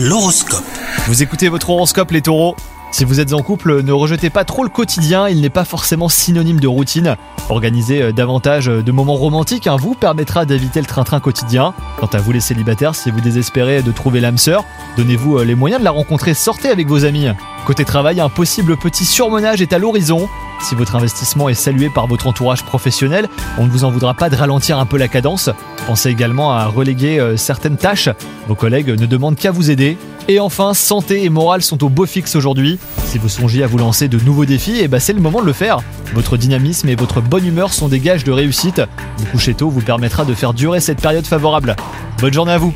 L'horoscope. Vous écoutez votre horoscope les taureaux Si vous êtes en couple, ne rejetez pas trop le quotidien, il n'est pas forcément synonyme de routine. Organiser euh, davantage de moments romantiques hein, vous permettra d'éviter le train-train quotidien. Quant à vous les célibataires, si vous désespérez de trouver l'âme sœur, donnez-vous euh, les moyens de la rencontrer, sortez avec vos amis. Côté travail, un possible petit surmenage est à l'horizon. Si votre investissement est salué par votre entourage professionnel, on ne vous en voudra pas de ralentir un peu la cadence. Pensez également à reléguer euh, certaines tâches. Vos collègues ne demandent qu'à vous aider. Et enfin, santé et morale sont au beau fixe aujourd'hui. Si vous songiez à vous lancer de nouveaux défis, eh ben c'est le moment de le faire. Votre dynamisme et votre bonne humeur sont des gages de réussite. Vous coucher tôt vous permettra de faire durer cette période favorable. Bonne journée à vous